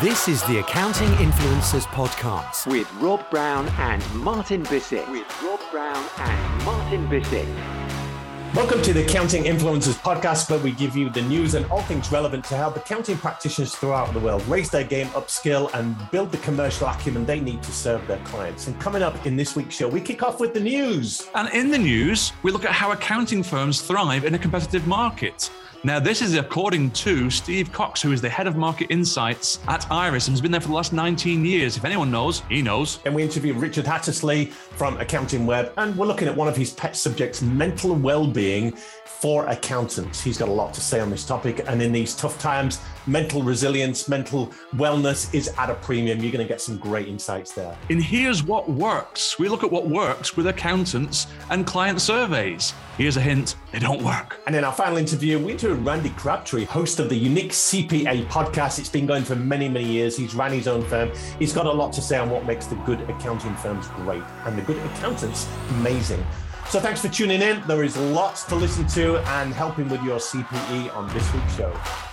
This is the Accounting Influencers Podcast with Rob Brown and Martin Bissett. With Rob Brown and Martin Bissett. Welcome to the Accounting Influencers Podcast, where we give you the news and all things relevant to help accounting practitioners throughout the world raise their game, upskill, and build the commercial acumen they need to serve their clients. And coming up in this week's show, we kick off with the news. And in the news, we look at how accounting firms thrive in a competitive market. Now, this is according to Steve Cox, who is the head of market insights at Iris and has been there for the last 19 years. If anyone knows, he knows. And we interview Richard Hattersley from Accounting Web, and we're looking at one of his pet subjects, mental well-being for accountants. He's got a lot to say on this topic. And in these tough times, mental resilience, mental wellness is at a premium. You're going to get some great insights there. And here's what works. We look at what works with accountants and client surveys. Here's a hint they don't work. And in our final interview, we interviewed Randy Crabtree, host of the Unique CPA podcast. It's been going for many, many years. He's ran his own firm. He's got a lot to say on what makes the good accounting firms great and the good accountants amazing. So thanks for tuning in. There is lots to listen to and helping with your CPE on this week's show.